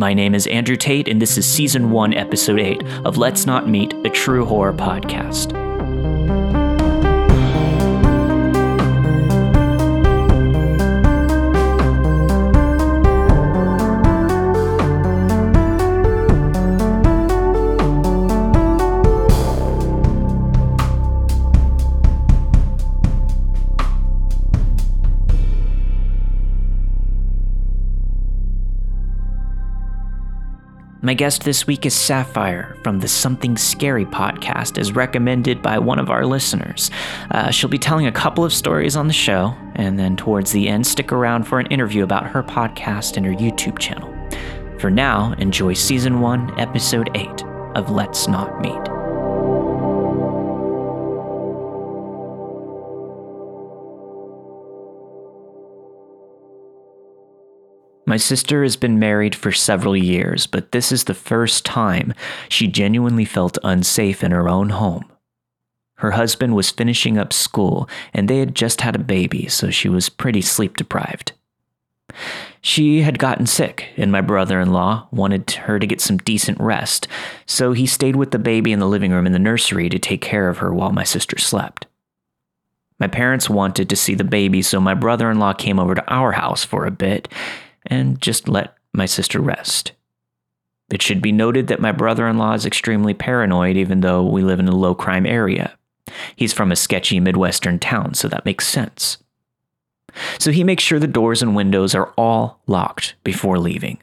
My name is Andrew Tate, and this is Season 1, Episode 8 of Let's Not Meet, a true horror podcast. My guest this week is Sapphire from the Something Scary podcast, as recommended by one of our listeners. Uh, she'll be telling a couple of stories on the show, and then towards the end, stick around for an interview about her podcast and her YouTube channel. For now, enjoy Season 1, Episode 8 of Let's Not Meet. My sister has been married for several years, but this is the first time she genuinely felt unsafe in her own home. Her husband was finishing up school, and they had just had a baby, so she was pretty sleep deprived. She had gotten sick, and my brother in law wanted her to get some decent rest, so he stayed with the baby in the living room in the nursery to take care of her while my sister slept. My parents wanted to see the baby, so my brother in law came over to our house for a bit and just let my sister rest. It should be noted that my brother in law is extremely paranoid, even though we live in a low crime area. He's from a sketchy Midwestern town, so that makes sense. So he makes sure the doors and windows are all locked before leaving.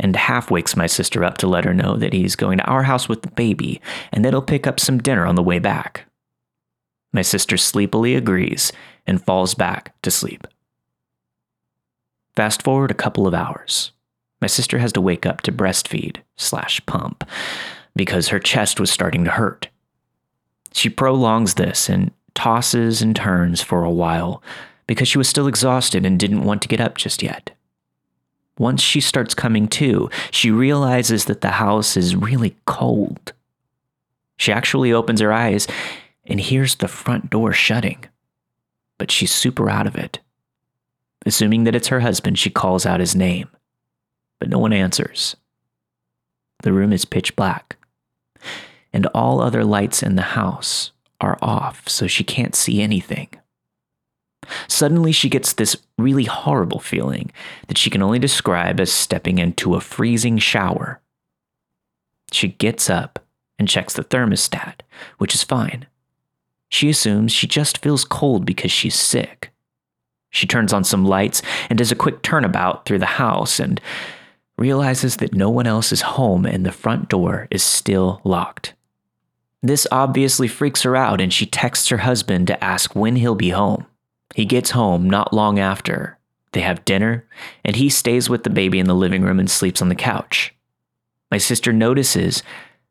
And half wakes my sister up to let her know that he's going to our house with the baby and that he'll pick up some dinner on the way back. My sister sleepily agrees and falls back to sleep. Fast forward a couple of hours. My sister has to wake up to breastfeed slash pump because her chest was starting to hurt. She prolongs this and tosses and turns for a while because she was still exhausted and didn't want to get up just yet. Once she starts coming to, she realizes that the house is really cold. She actually opens her eyes and hears the front door shutting, but she's super out of it. Assuming that it's her husband, she calls out his name, but no one answers. The room is pitch black, and all other lights in the house are off, so she can't see anything. Suddenly, she gets this really horrible feeling that she can only describe as stepping into a freezing shower. She gets up and checks the thermostat, which is fine. She assumes she just feels cold because she's sick. She turns on some lights and does a quick turnabout through the house and realizes that no one else is home and the front door is still locked. This obviously freaks her out and she texts her husband to ask when he'll be home. He gets home not long after. They have dinner, and he stays with the baby in the living room and sleeps on the couch. My sister notices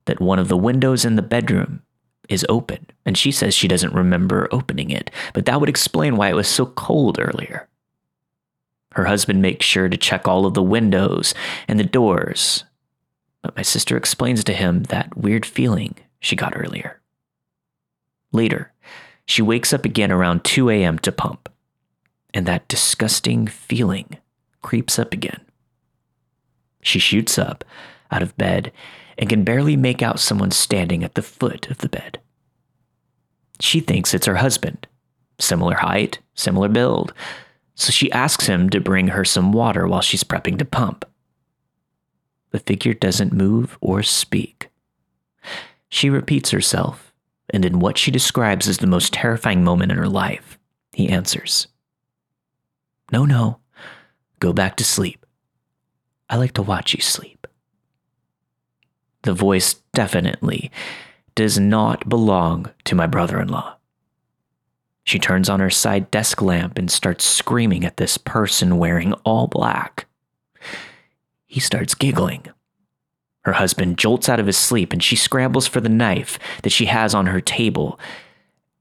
that one of the windows in the bedroom is open, and she says she doesn't remember opening it, but that would explain why it was so cold earlier. Her husband makes sure to check all of the windows and the doors, but my sister explains to him that weird feeling she got earlier. Later, she wakes up again around 2 a.m. to pump, and that disgusting feeling creeps up again. She shoots up out of bed and can barely make out someone standing at the foot of the bed. She thinks it's her husband, similar height, similar build, so she asks him to bring her some water while she's prepping to pump. The figure doesn't move or speak. She repeats herself, and in what she describes as the most terrifying moment in her life, he answers No, no, go back to sleep. I like to watch you sleep. The voice definitely does not belong to my brother in law. She turns on her side desk lamp and starts screaming at this person wearing all black. He starts giggling. Her husband jolts out of his sleep and she scrambles for the knife that she has on her table,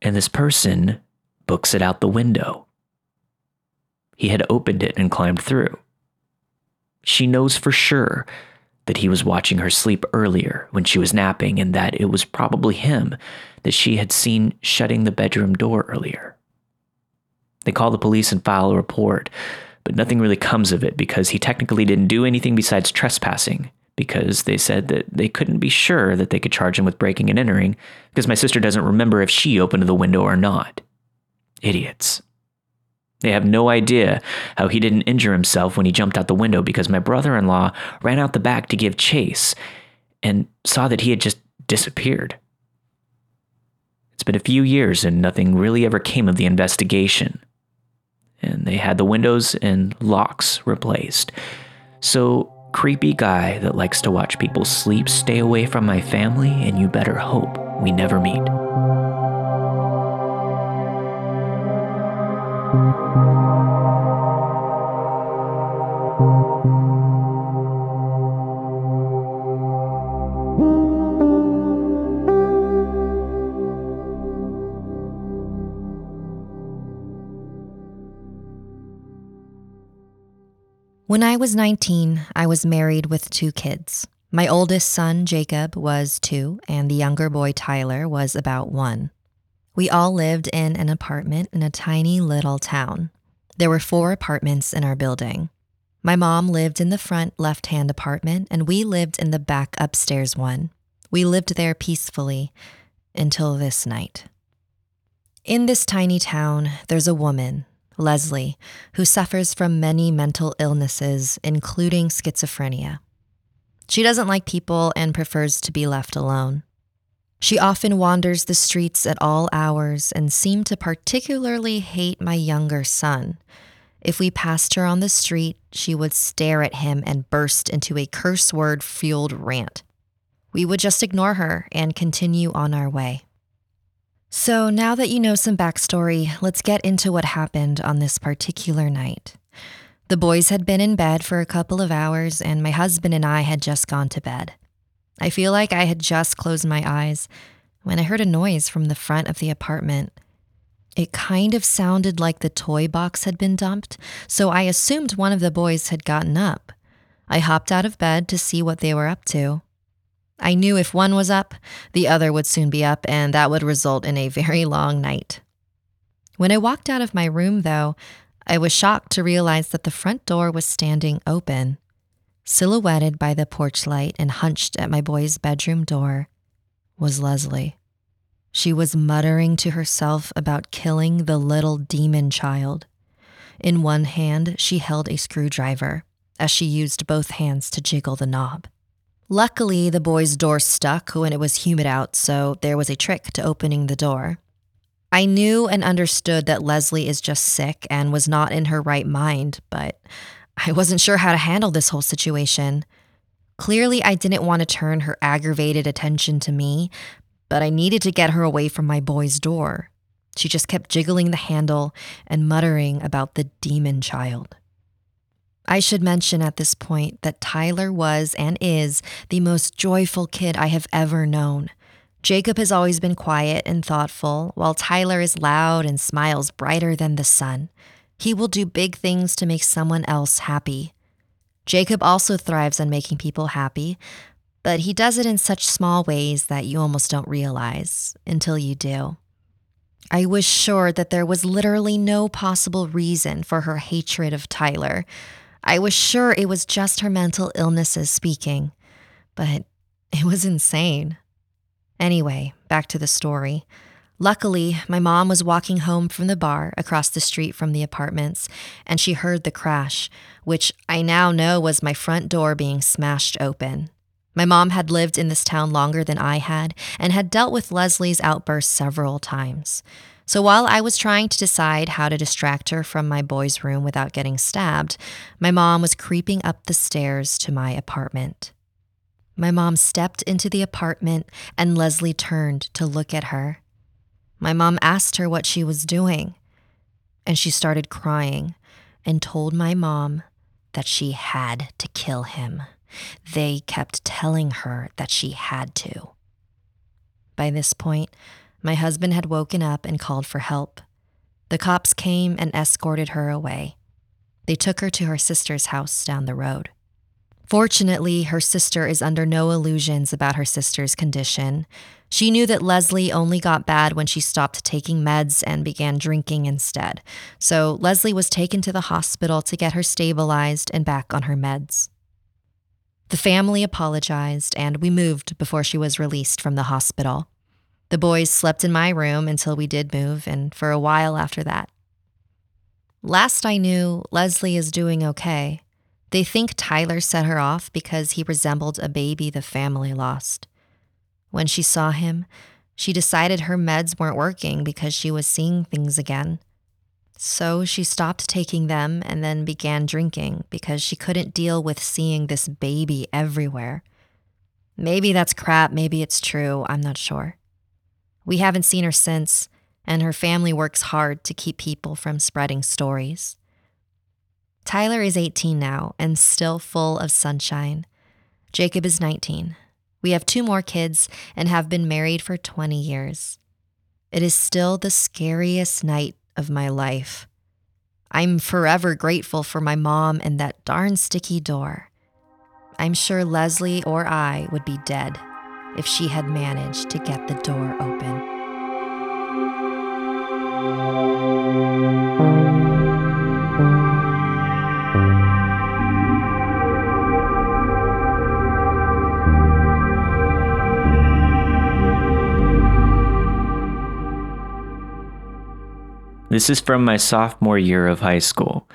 and this person books it out the window. He had opened it and climbed through. She knows for sure that he was watching her sleep earlier when she was napping and that it was probably him that she had seen shutting the bedroom door earlier. They call the police and file a report, but nothing really comes of it because he technically didn't do anything besides trespassing because they said that they couldn't be sure that they could charge him with breaking and entering because my sister doesn't remember if she opened the window or not. Idiots. They have no idea how he didn't injure himself when he jumped out the window because my brother in law ran out the back to give chase and saw that he had just disappeared. It's been a few years and nothing really ever came of the investigation. And they had the windows and locks replaced. So, creepy guy that likes to watch people sleep, stay away from my family, and you better hope we never meet. When I was 19, I was married with two kids. My oldest son, Jacob, was two, and the younger boy, Tyler, was about one. We all lived in an apartment in a tiny little town. There were four apartments in our building. My mom lived in the front left hand apartment, and we lived in the back upstairs one. We lived there peacefully until this night. In this tiny town, there's a woman, Leslie, who suffers from many mental illnesses, including schizophrenia. She doesn't like people and prefers to be left alone. She often wanders the streets at all hours and seemed to particularly hate my younger son. If we passed her on the street, she would stare at him and burst into a curse word fueled rant. We would just ignore her and continue on our way. So, now that you know some backstory, let's get into what happened on this particular night. The boys had been in bed for a couple of hours, and my husband and I had just gone to bed. I feel like I had just closed my eyes when I heard a noise from the front of the apartment. It kind of sounded like the toy box had been dumped, so I assumed one of the boys had gotten up. I hopped out of bed to see what they were up to. I knew if one was up, the other would soon be up, and that would result in a very long night. When I walked out of my room, though, I was shocked to realize that the front door was standing open. Silhouetted by the porch light and hunched at my boy's bedroom door was Leslie. She was muttering to herself about killing the little demon child. In one hand, she held a screwdriver as she used both hands to jiggle the knob. Luckily, the boy's door stuck when it was humid out, so there was a trick to opening the door. I knew and understood that Leslie is just sick and was not in her right mind, but I wasn't sure how to handle this whole situation. Clearly, I didn't want to turn her aggravated attention to me, but I needed to get her away from my boy's door. She just kept jiggling the handle and muttering about the demon child. I should mention at this point that Tyler was and is the most joyful kid I have ever known. Jacob has always been quiet and thoughtful, while Tyler is loud and smiles brighter than the sun. He will do big things to make someone else happy. Jacob also thrives on making people happy, but he does it in such small ways that you almost don't realize until you do. I was sure that there was literally no possible reason for her hatred of Tyler. I was sure it was just her mental illnesses speaking, but it was insane. Anyway, back to the story. Luckily, my mom was walking home from the bar across the street from the apartments, and she heard the crash, which I now know was my front door being smashed open. My mom had lived in this town longer than I had and had dealt with Leslie's outbursts several times. So while I was trying to decide how to distract her from my boy's room without getting stabbed, my mom was creeping up the stairs to my apartment. My mom stepped into the apartment and Leslie turned to look at her. My mom asked her what she was doing, and she started crying and told my mom that she had to kill him. They kept telling her that she had to. By this point, my husband had woken up and called for help. The cops came and escorted her away. They took her to her sister's house down the road. Fortunately, her sister is under no illusions about her sister's condition. She knew that Leslie only got bad when she stopped taking meds and began drinking instead. So Leslie was taken to the hospital to get her stabilized and back on her meds. The family apologized and we moved before she was released from the hospital. The boys slept in my room until we did move, and for a while after that. Last I knew, Leslie is doing okay. They think Tyler set her off because he resembled a baby the family lost. When she saw him, she decided her meds weren't working because she was seeing things again. So she stopped taking them and then began drinking because she couldn't deal with seeing this baby everywhere. Maybe that's crap, maybe it's true, I'm not sure. We haven't seen her since, and her family works hard to keep people from spreading stories. Tyler is 18 now and still full of sunshine. Jacob is 19. We have two more kids and have been married for 20 years. It is still the scariest night of my life. I'm forever grateful for my mom and that darn sticky door. I'm sure Leslie or I would be dead if she had managed to get the door open. This is from my sophomore year of high school.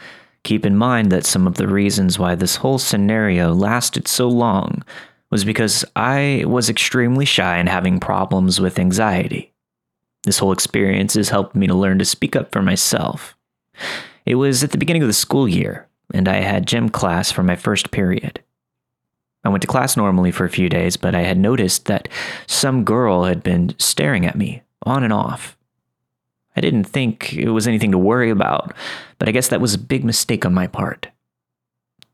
Keep in mind that some of the reasons why this whole scenario lasted so long was because I was extremely shy and having problems with anxiety. This whole experience has helped me to learn to speak up for myself. It was at the beginning of the school year, and I had gym class for my first period. I went to class normally for a few days, but I had noticed that some girl had been staring at me on and off. I didn't think it was anything to worry about, but I guess that was a big mistake on my part.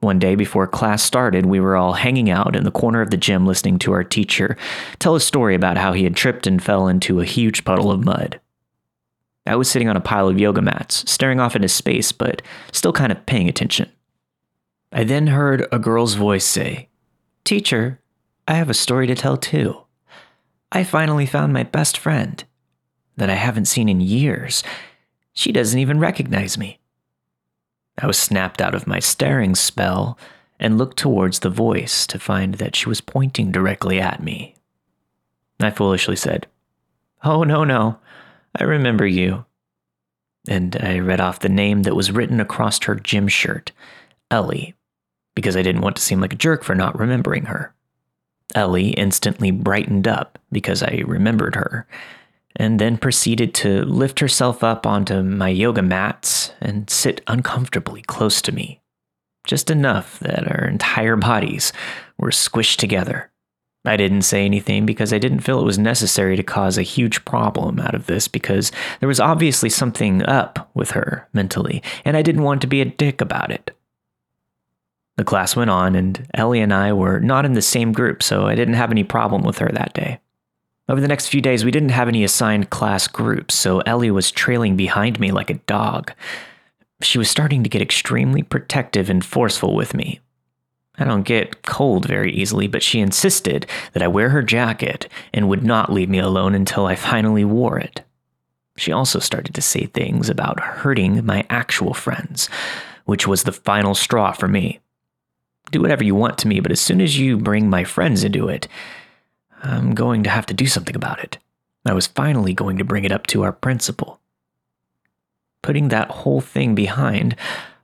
One day before class started, we were all hanging out in the corner of the gym listening to our teacher tell a story about how he had tripped and fell into a huge puddle of mud. I was sitting on a pile of yoga mats, staring off into space, but still kind of paying attention. I then heard a girl's voice say, Teacher, I have a story to tell too. I finally found my best friend that I haven't seen in years. She doesn't even recognize me. I was snapped out of my staring spell and looked towards the voice to find that she was pointing directly at me. I foolishly said, Oh, no, no, I remember you. And I read off the name that was written across her gym shirt, Ellie, because I didn't want to seem like a jerk for not remembering her. Ellie instantly brightened up because I remembered her and then proceeded to lift herself up onto my yoga mats and sit uncomfortably close to me, just enough that our entire bodies were squished together. I didn't say anything because I didn't feel it was necessary to cause a huge problem out of this because there was obviously something up with her mentally, and I didn't want to be a dick about it. The class went on, and Ellie and I were not in the same group, so I didn't have any problem with her that day. Over the next few days, we didn't have any assigned class groups, so Ellie was trailing behind me like a dog. She was starting to get extremely protective and forceful with me. I don't get cold very easily, but she insisted that I wear her jacket and would not leave me alone until I finally wore it. She also started to say things about hurting my actual friends, which was the final straw for me. Do whatever you want to me, but as soon as you bring my friends into it, I'm going to have to do something about it. I was finally going to bring it up to our principal. Putting that whole thing behind,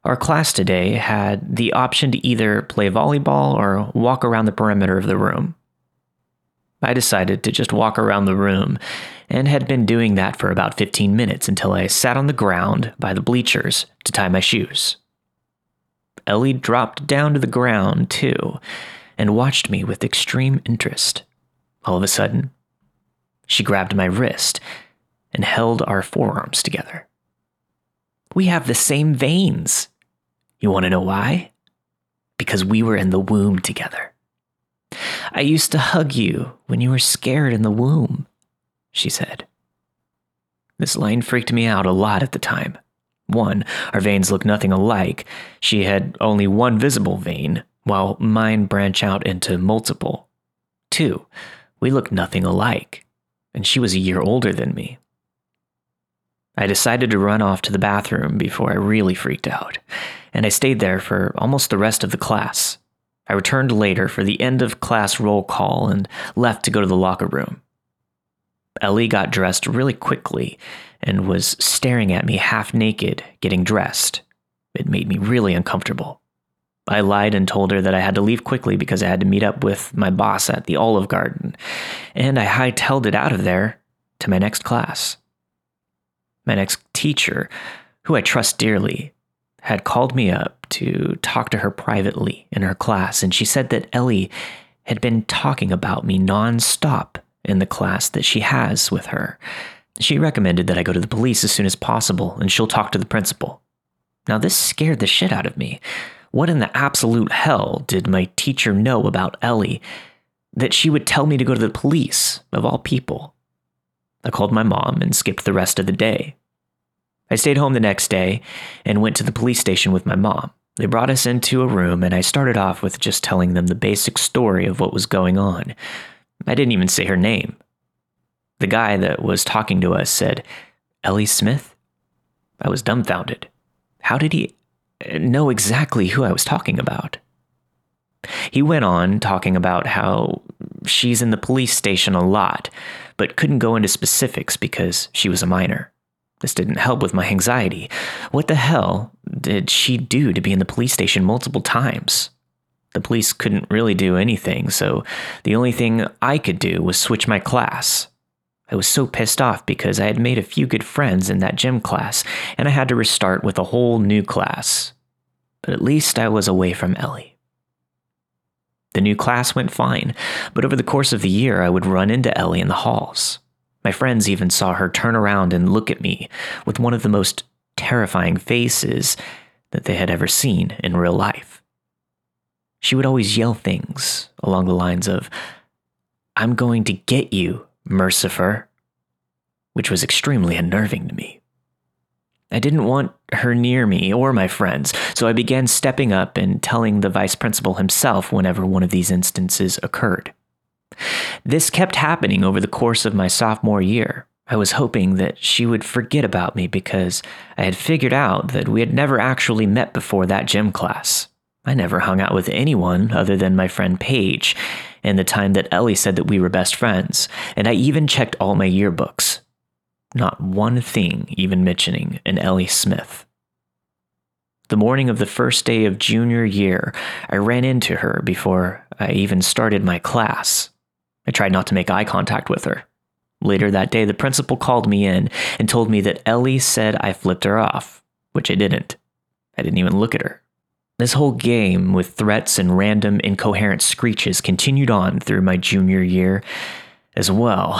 our class today had the option to either play volleyball or walk around the perimeter of the room. I decided to just walk around the room and had been doing that for about 15 minutes until I sat on the ground by the bleachers to tie my shoes. Ellie dropped down to the ground too and watched me with extreme interest. All of a sudden, she grabbed my wrist and held our forearms together. We have the same veins. You want to know why? Because we were in the womb together. I used to hug you when you were scared in the womb, she said. This line freaked me out a lot at the time. One, our veins looked nothing alike. She had only one visible vein, while mine branch out into multiple. Two, we looked nothing alike, and she was a year older than me. I decided to run off to the bathroom before I really freaked out, and I stayed there for almost the rest of the class. I returned later for the end of class roll call and left to go to the locker room. Ellie got dressed really quickly and was staring at me half naked, getting dressed. It made me really uncomfortable. I lied and told her that I had to leave quickly because I had to meet up with my boss at the Olive Garden, and I hightailed it out of there to my next class. My next teacher, who I trust dearly, had called me up to talk to her privately in her class, and she said that Ellie had been talking about me nonstop in the class that she has with her. She recommended that I go to the police as soon as possible and she'll talk to the principal. Now, this scared the shit out of me. What in the absolute hell did my teacher know about Ellie that she would tell me to go to the police, of all people? I called my mom and skipped the rest of the day. I stayed home the next day and went to the police station with my mom. They brought us into a room, and I started off with just telling them the basic story of what was going on. I didn't even say her name. The guy that was talking to us said, Ellie Smith? I was dumbfounded. How did he know exactly who I was talking about? He went on talking about how she's in the police station a lot, but couldn't go into specifics because she was a minor. This didn't help with my anxiety. What the hell did she do to be in the police station multiple times? The police couldn't really do anything, so the only thing I could do was switch my class. I was so pissed off because I had made a few good friends in that gym class, and I had to restart with a whole new class. But at least I was away from Ellie. The new class went fine, but over the course of the year, I would run into Ellie in the halls. My friends even saw her turn around and look at me with one of the most terrifying faces that they had ever seen in real life. She would always yell things along the lines of, I'm going to get you, Mercepher, which was extremely unnerving to me. I didn't want her near me or my friends, so I began stepping up and telling the vice principal himself whenever one of these instances occurred. This kept happening over the course of my sophomore year. I was hoping that she would forget about me because I had figured out that we had never actually met before that gym class. I never hung out with anyone other than my friend Paige and the time that Ellie said that we were best friends, and I even checked all my yearbooks. Not one thing even mentioning an Ellie Smith. The morning of the first day of junior year, I ran into her before I even started my class. I tried not to make eye contact with her. Later that day, the principal called me in and told me that Ellie said I flipped her off, which I didn't. I didn't even look at her. This whole game with threats and random incoherent screeches continued on through my junior year as well,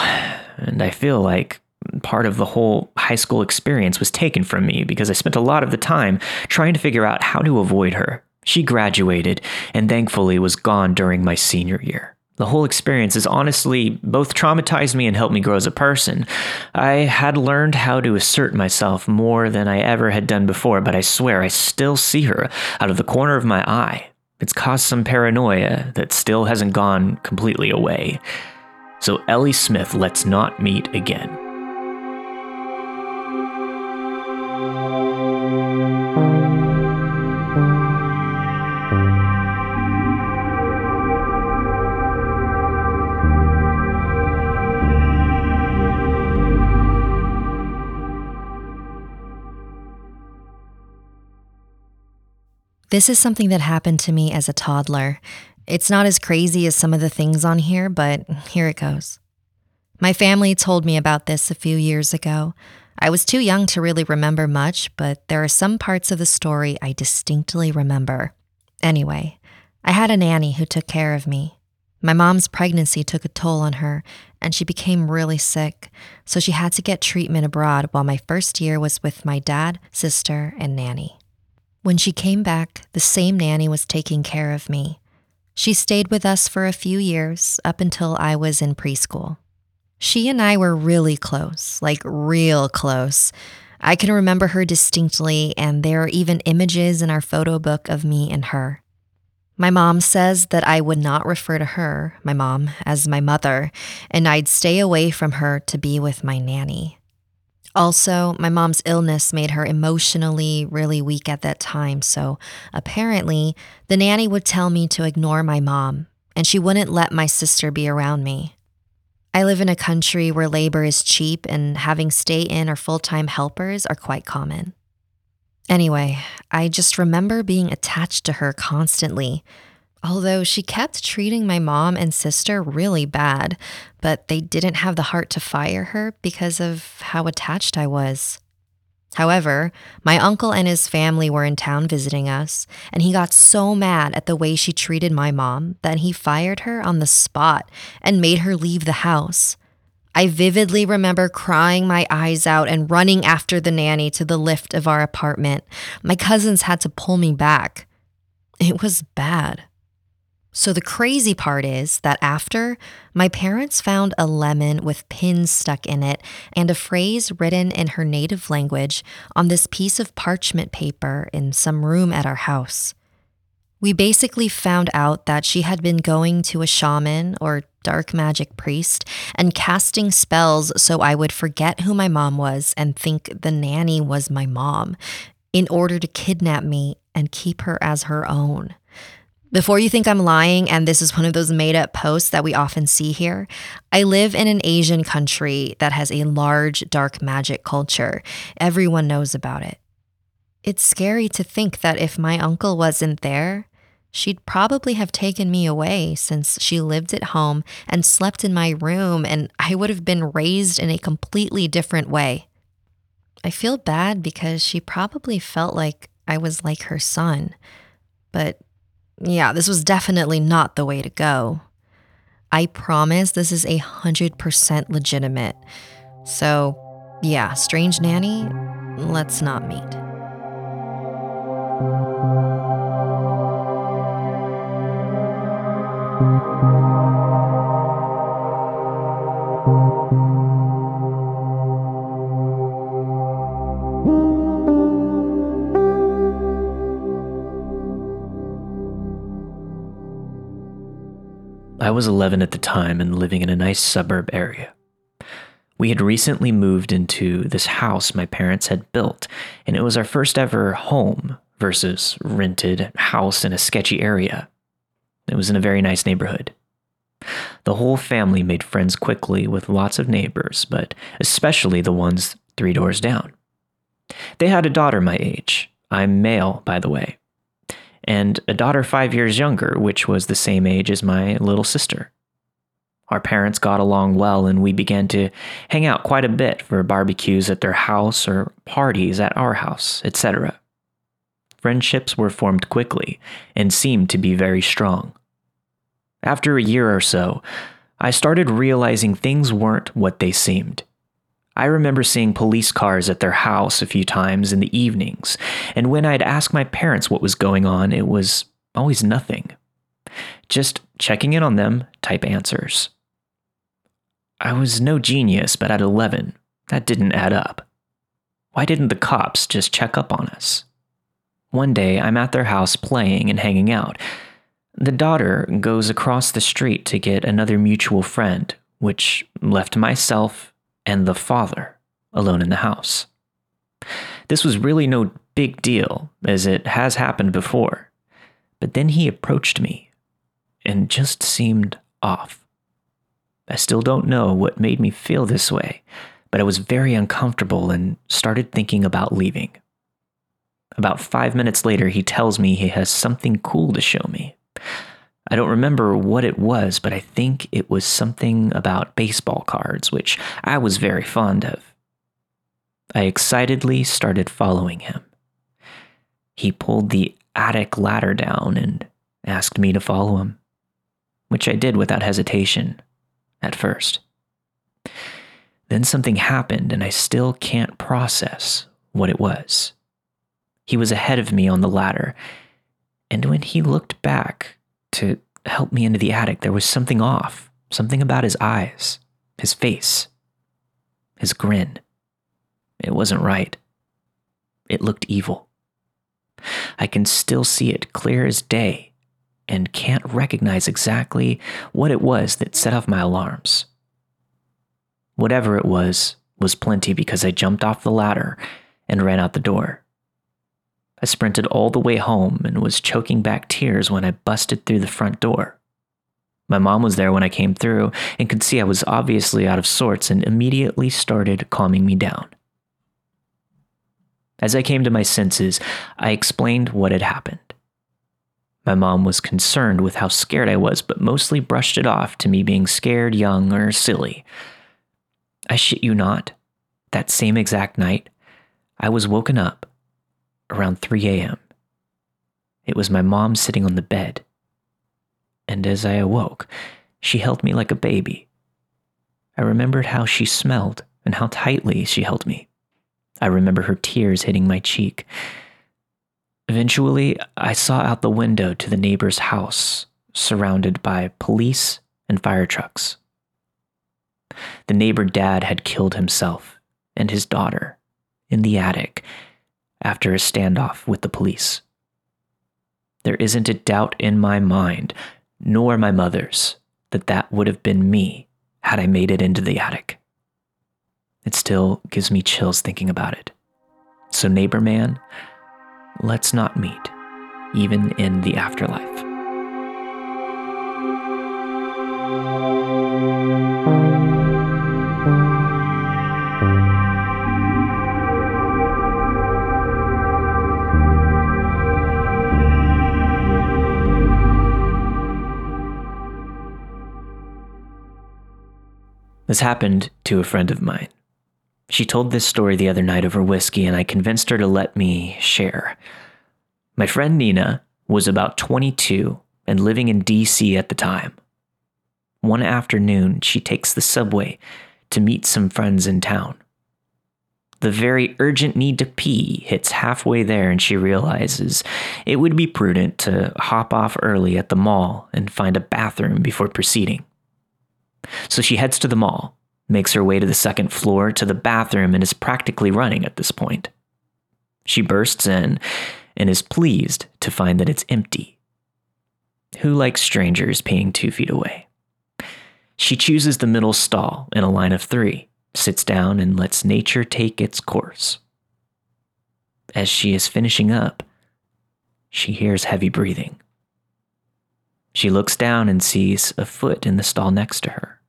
and I feel like part of the whole high school experience was taken from me because I spent a lot of the time trying to figure out how to avoid her. She graduated and thankfully was gone during my senior year. The whole experience has honestly both traumatized me and helped me grow as a person. I had learned how to assert myself more than I ever had done before, but I swear I still see her out of the corner of my eye. It's caused some paranoia that still hasn't gone completely away. So, Ellie Smith, let's not meet again. This is something that happened to me as a toddler. It's not as crazy as some of the things on here, but here it goes. My family told me about this a few years ago. I was too young to really remember much, but there are some parts of the story I distinctly remember. Anyway, I had a nanny who took care of me. My mom's pregnancy took a toll on her, and she became really sick, so she had to get treatment abroad while my first year was with my dad, sister, and nanny. When she came back, the same nanny was taking care of me. She stayed with us for a few years up until I was in preschool. She and I were really close, like real close. I can remember her distinctly, and there are even images in our photo book of me and her. My mom says that I would not refer to her, my mom, as my mother, and I'd stay away from her to be with my nanny. Also, my mom's illness made her emotionally really weak at that time, so apparently, the nanny would tell me to ignore my mom, and she wouldn't let my sister be around me. I live in a country where labor is cheap and having stay in or full time helpers are quite common. Anyway, I just remember being attached to her constantly, although she kept treating my mom and sister really bad, but they didn't have the heart to fire her because of how attached I was. However, my uncle and his family were in town visiting us, and he got so mad at the way she treated my mom that he fired her on the spot and made her leave the house. I vividly remember crying my eyes out and running after the nanny to the lift of our apartment. My cousins had to pull me back. It was bad. So, the crazy part is that after, my parents found a lemon with pins stuck in it and a phrase written in her native language on this piece of parchment paper in some room at our house. We basically found out that she had been going to a shaman or dark magic priest and casting spells so I would forget who my mom was and think the nanny was my mom in order to kidnap me and keep her as her own. Before you think I'm lying, and this is one of those made up posts that we often see here, I live in an Asian country that has a large dark magic culture. Everyone knows about it. It's scary to think that if my uncle wasn't there, she'd probably have taken me away since she lived at home and slept in my room, and I would have been raised in a completely different way. I feel bad because she probably felt like I was like her son, but yeah, this was definitely not the way to go. I promise this is a 100% legitimate. So, yeah, strange nanny, let's not meet. Was 11 at the time and living in a nice suburb area. We had recently moved into this house my parents had built, and it was our first ever home versus rented house in a sketchy area. It was in a very nice neighborhood. The whole family made friends quickly with lots of neighbors, but especially the ones three doors down. They had a daughter my age. I'm male, by the way and a daughter five years younger, which was the same age as my little sister. Our parents got along well, and we began to hang out quite a bit for barbecues at their house or parties at our house, etc. Friendships were formed quickly and seemed to be very strong. After a year or so, I started realizing things weren't what they seemed. I remember seeing police cars at their house a few times in the evenings, and when I'd ask my parents what was going on, it was always nothing. Just checking in on them type answers. I was no genius, but at 11, that didn't add up. Why didn't the cops just check up on us? One day, I'm at their house playing and hanging out. The daughter goes across the street to get another mutual friend, which left myself and the father alone in the house. This was really no big deal, as it has happened before. But then he approached me and just seemed off. I still don't know what made me feel this way, but I was very uncomfortable and started thinking about leaving. About five minutes later, he tells me he has something cool to show me. I don't remember what it was, but I think it was something about baseball cards, which I was very fond of. I excitedly started following him. He pulled the attic ladder down and asked me to follow him, which I did without hesitation at first. Then something happened, and I still can't process what it was. He was ahead of me on the ladder, and when he looked back, to help me into the attic, there was something off, something about his eyes, his face, his grin. It wasn't right. It looked evil. I can still see it clear as day, and can't recognize exactly what it was that set off my alarms. Whatever it was, was plenty because I jumped off the ladder and ran out the door. I sprinted all the way home and was choking back tears when I busted through the front door. My mom was there when I came through and could see I was obviously out of sorts and immediately started calming me down. As I came to my senses, I explained what had happened. My mom was concerned with how scared I was, but mostly brushed it off to me being scared, young, or silly. I shit you not, that same exact night, I was woken up around 3 a.m. It was my mom sitting on the bed. And as I awoke, she held me like a baby. I remembered how she smelled and how tightly she held me. I remember her tears hitting my cheek. Eventually, I saw out the window to the neighbor's house, surrounded by police and fire trucks. The neighbor dad had killed himself and his daughter in the attic after a standoff with the police. There isn't a doubt in my mind, nor my mother's, that that would have been me had I made it into the attic. It still gives me chills thinking about it. So, neighbor man, let's not meet, even in the afterlife. This happened to a friend of mine. She told this story the other night over whiskey, and I convinced her to let me share. My friend Nina was about 22 and living in DC at the time. One afternoon, she takes the subway to meet some friends in town. The very urgent need to pee hits halfway there, and she realizes it would be prudent to hop off early at the mall and find a bathroom before proceeding. So she heads to the mall, makes her way to the second floor to the bathroom, and is practically running at this point. She bursts in and is pleased to find that it's empty. Who likes strangers peeing two feet away? She chooses the middle stall in a line of three, sits down, and lets nature take its course. As she is finishing up, she hears heavy breathing. She looks down and sees a foot in the stall next to her.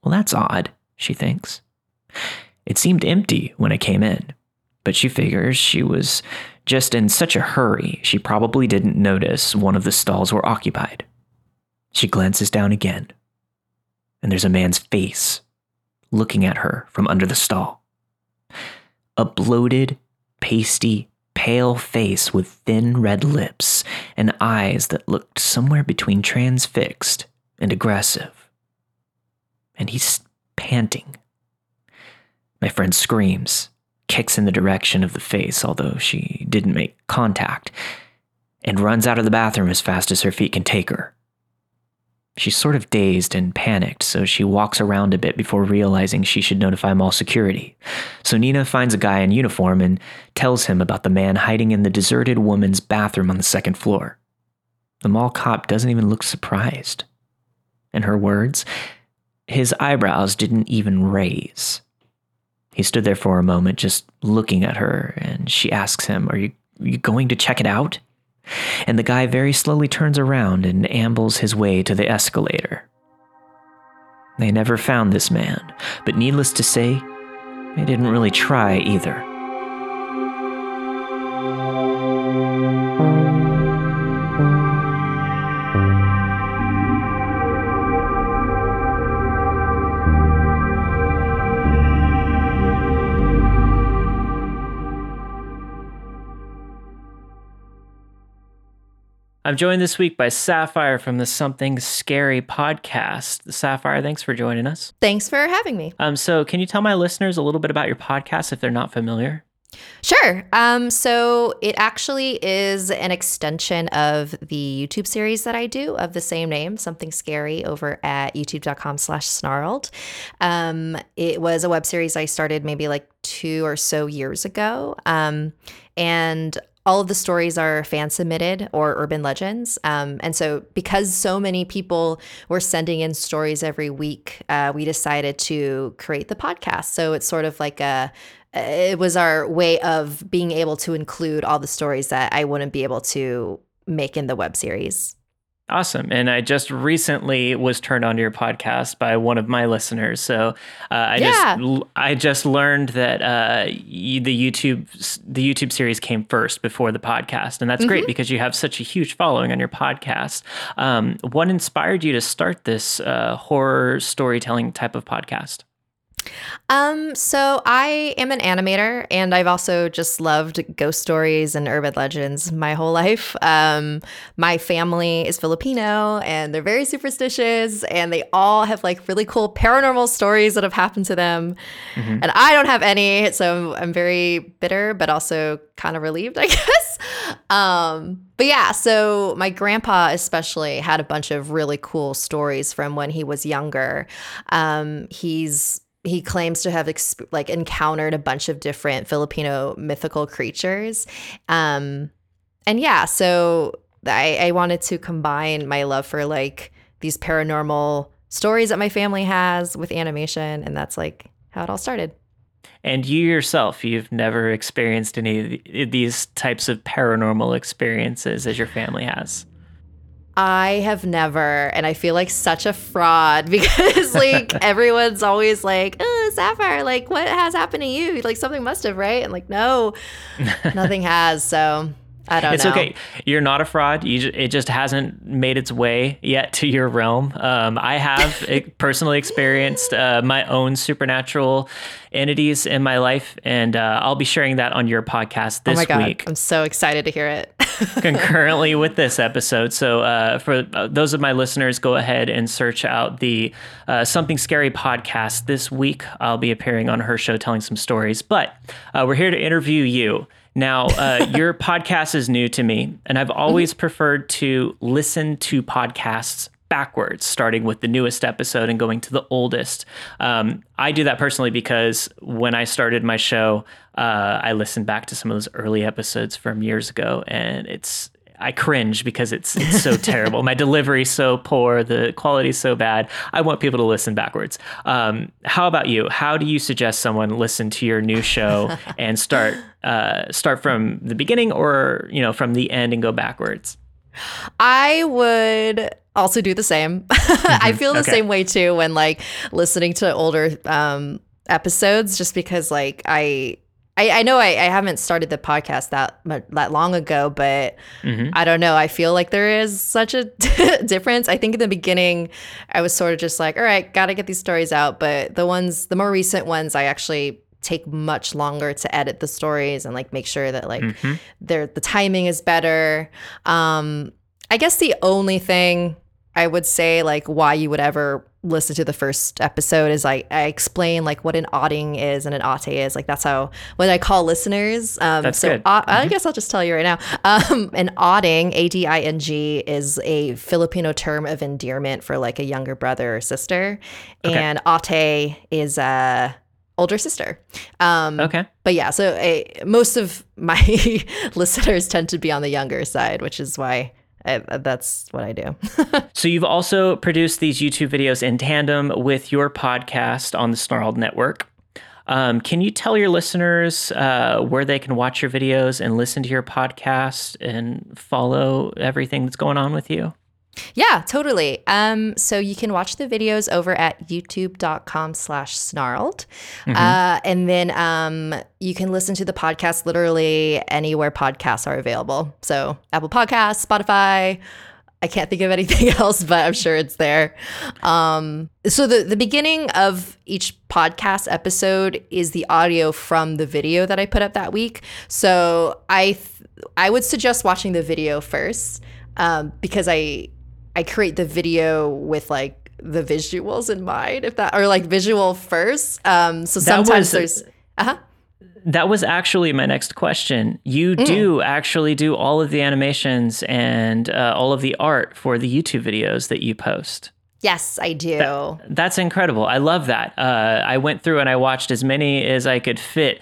Well, that's odd, she thinks. It seemed empty when I came in, but she figures she was just in such a hurry she probably didn't notice one of the stalls were occupied. She glances down again, and there's a man's face looking at her from under the stall. A bloated, pasty, pale face with thin red lips and eyes that looked somewhere between transfixed and aggressive. And he's panting. My friend screams, kicks in the direction of the face, although she didn't make contact, and runs out of the bathroom as fast as her feet can take her. She's sort of dazed and panicked, so she walks around a bit before realizing she should notify mall security. So Nina finds a guy in uniform and tells him about the man hiding in the deserted woman's bathroom on the second floor. The mall cop doesn't even look surprised. In her words, his eyebrows didn't even raise. He stood there for a moment, just looking at her, and she asks him, Are you, are you going to check it out? And the guy very slowly turns around and ambles his way to the escalator. They never found this man, but needless to say, they didn't really try either. I'm joined this week by Sapphire from the Something Scary podcast. Sapphire, thanks for joining us. Thanks for having me. Um, so, can you tell my listeners a little bit about your podcast if they're not familiar? Sure. Um, so it actually is an extension of the YouTube series that I do of the same name, Something Scary, over at youtube.com slash snarled. Um, it was a web series I started maybe like two or so years ago. Um, and all of the stories are fan submitted or urban legends. Um, and so, because so many people were sending in stories every week, uh, we decided to create the podcast. So, it's sort of like a it was our way of being able to include all the stories that I wouldn't be able to make in the web series. Awesome. And I just recently was turned on to your podcast by one of my listeners. So uh, I yeah. just I just learned that uh, the YouTube the YouTube series came first before the podcast, and that's mm-hmm. great because you have such a huge following on your podcast. Um, what inspired you to start this uh, horror storytelling type of podcast? Um, so I am an animator and I've also just loved ghost stories and urban legends my whole life. Um, my family is Filipino and they're very superstitious and they all have like really cool paranormal stories that have happened to them. Mm-hmm. And I don't have any, so I'm very bitter, but also kind of relieved, I guess. Um, but yeah, so my grandpa especially had a bunch of really cool stories from when he was younger. Um, he's he claims to have exp- like encountered a bunch of different Filipino mythical creatures. Um, and yeah, so I, I wanted to combine my love for like these paranormal stories that my family has with animation, and that's like how it all started. And you yourself, you've never experienced any of these types of paranormal experiences as your family has. I have never, and I feel like such a fraud because like everyone's always like, oh, Sapphire, like what has happened to you? Like something must have, right? And like, no, nothing has. So I don't it's know. okay. You're not a fraud. You just, it just hasn't made its way yet to your realm. Um, I have personally experienced uh, my own supernatural entities in my life, and uh, I'll be sharing that on your podcast this oh my God. week. I'm so excited to hear it. concurrently with this episode. So, uh, for uh, those of my listeners, go ahead and search out the uh, Something Scary podcast. This week, I'll be appearing on her show telling some stories, but uh, we're here to interview you. Now, uh, your podcast is new to me, and I've always mm-hmm. preferred to listen to podcasts backwards, starting with the newest episode and going to the oldest. Um, I do that personally because when I started my show, uh, I listened back to some of those early episodes from years ago, and it's I cringe because it's it's so terrible. My delivery's so poor, the quality's so bad. I want people to listen backwards. Um, how about you? How do you suggest someone listen to your new show and start uh, start from the beginning, or you know, from the end and go backwards? I would also do the same. Mm-hmm. I feel the okay. same way too when like listening to older um, episodes, just because like I. I, I know I, I haven't started the podcast that that long ago, but mm-hmm. I don't know. I feel like there is such a difference. I think in the beginning, I was sort of just like, all right, got to get these stories out. But the ones, the more recent ones, I actually take much longer to edit the stories and like make sure that like mm-hmm. the timing is better. Um, I guess the only thing I would say like why you would ever listen to the first episode is like I explain like what an ading is and an ate is. Like that's how when I call listeners. Um, that's so good. Uh, I mm-hmm. guess I'll just tell you right now. Um, an ading, A D I N G, is a Filipino term of endearment for like a younger brother or sister, okay. and ate is a older sister. Um, okay. But yeah, so a, most of my listeners tend to be on the younger side, which is why I, that's what I do. so you've also produced these YouTube videos in tandem with your podcast on the Snarled Network. Um, can you tell your listeners uh, where they can watch your videos and listen to your podcast and follow everything that's going on with you? Yeah, totally. Um, so you can watch the videos over at youtube.com slash snarled. Mm-hmm. Uh, and then um, you can listen to the podcast literally anywhere podcasts are available. So Apple Podcasts, Spotify. I can't think of anything else, but I'm sure it's there. Um, so the, the beginning of each podcast episode is the audio from the video that I put up that week. So I th- I would suggest watching the video first um, because I I create the video with like the visuals in mind, if that or like visual first. Um, so sometimes was, there's uh huh. That was actually my next question. You mm. do actually do all of the animations and uh, all of the art for the YouTube videos that you post. Yes, I do. That, that's incredible. I love that. Uh, I went through and I watched as many as I could fit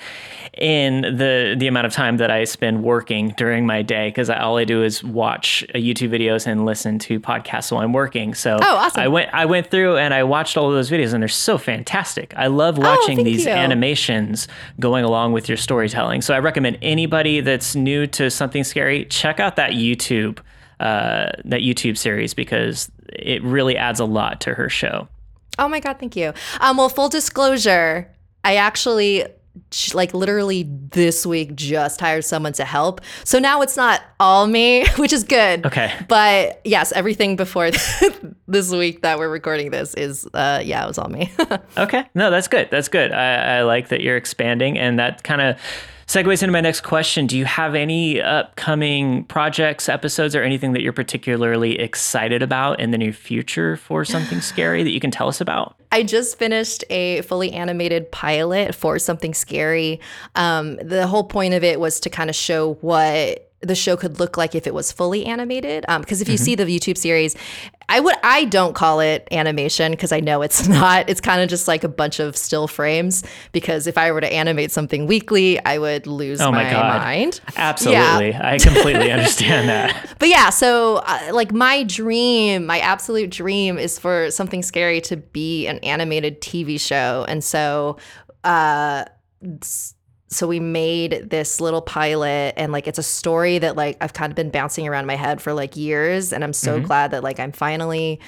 in the the amount of time that I spend working during my day because all I do is watch uh, YouTube videos and listen to podcasts while I'm working. So oh, awesome. I went I went through and I watched all of those videos and they're so fantastic. I love oh, watching oh, these you. animations going along with your storytelling. So I recommend anybody that's new to something scary check out that YouTube uh, that YouTube series because it really adds a lot to her show. Oh my god, thank you. Um, well, full disclosure, I actually like literally this week just hired someone to help. So now it's not all me, which is good. Okay. But yes, everything before this week that we're recording this is uh yeah, it was all me. okay. No, that's good. That's good. I, I like that you're expanding and that kind of segues into my next question. Do you have any upcoming projects, episodes, or anything that you're particularly excited about in the near future for something scary that you can tell us about? I just finished a fully animated pilot for something scary. Um, the whole point of it was to kind of show what the show could look like if it was fully animated. Because um, if you mm-hmm. see the YouTube series, I would I don't call it animation because I know it's not. It's kind of just like a bunch of still frames. Because if I were to animate something weekly, I would lose oh my, my mind. Absolutely, yeah. I completely understand that. But yeah, so uh, like my dream, my absolute dream is for something scary to be an animated TV show, and so. Uh, so we made this little pilot and like it's a story that like I've kind of been bouncing around my head for like years and I'm so mm-hmm. glad that like I'm finally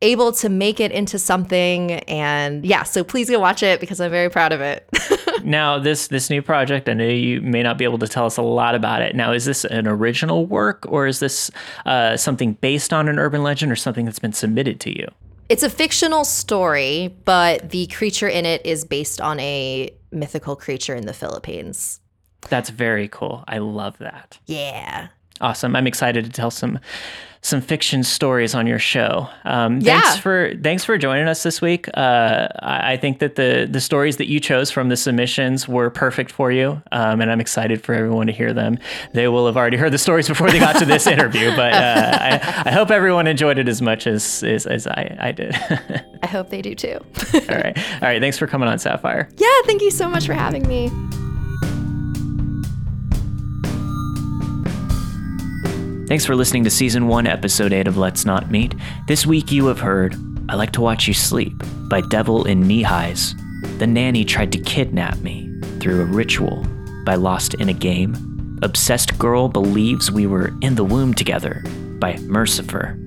able to make it into something and yeah so please go watch it because I'm very proud of it. now this this new project I know you may not be able to tell us a lot about it. Now is this an original work or is this uh, something based on an urban legend or something that's been submitted to you? It's a fictional story, but the creature in it is based on a mythical creature in the Philippines. That's very cool. I love that. Yeah. Awesome. I'm excited to tell some some fiction stories on your show. Um, yeah. Thanks for thanks for joining us this week. Uh, I think that the the stories that you chose from the submissions were perfect for you, um, and I'm excited for everyone to hear them. They will have already heard the stories before they got to this interview, but uh, I, I, hope everyone enjoyed it as much as as, as I, I did. I hope they do too. all right, all right. Thanks for coming on Sapphire. Yeah, thank you so much for having me. Thanks for listening to Season 1, Episode 8 of Let's Not Meet. This week you have heard I Like to Watch You Sleep by Devil in Knee Highs. The Nanny Tried to Kidnap Me through a Ritual by Lost in a Game. Obsessed Girl Believes We Were in the Womb Together by Mercepher.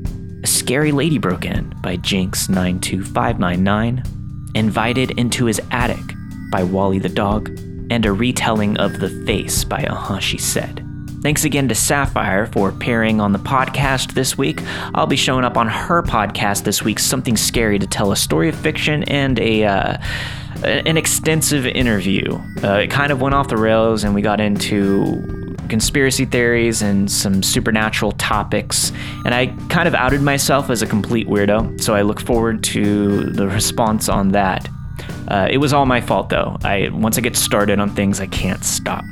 A Scary Lady Broke In by Jnyx92599. Invited into His Attic by Wally the Dog. And a retelling of The Face by uhuhshesaid. Thanks again to Sapphire for appearing on the podcast this week. I'll be showing up on her podcast this week, Something Scary, to tell a story of fiction and a. Uh, an extensive interview. Uh, it kind of went off the rails, and we got into conspiracy theories and some supernatural topics. And I kind of outed myself as a complete weirdo, so I look forward to the response on that. Uh, it was all my fault, though. I once I get started on things, I can't stop.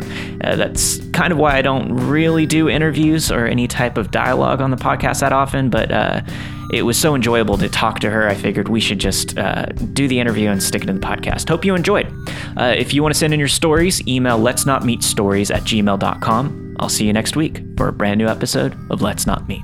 Uh, that's kind of why I don't really do interviews or any type of dialogue on the podcast that often. But uh, it was so enjoyable to talk to her. I figured we should just uh, do the interview and stick it in the podcast. Hope you enjoyed. Uh, if you want to send in your stories, email let's not meet stories at gmail.com. I'll see you next week for a brand new episode of Let's Not Meet.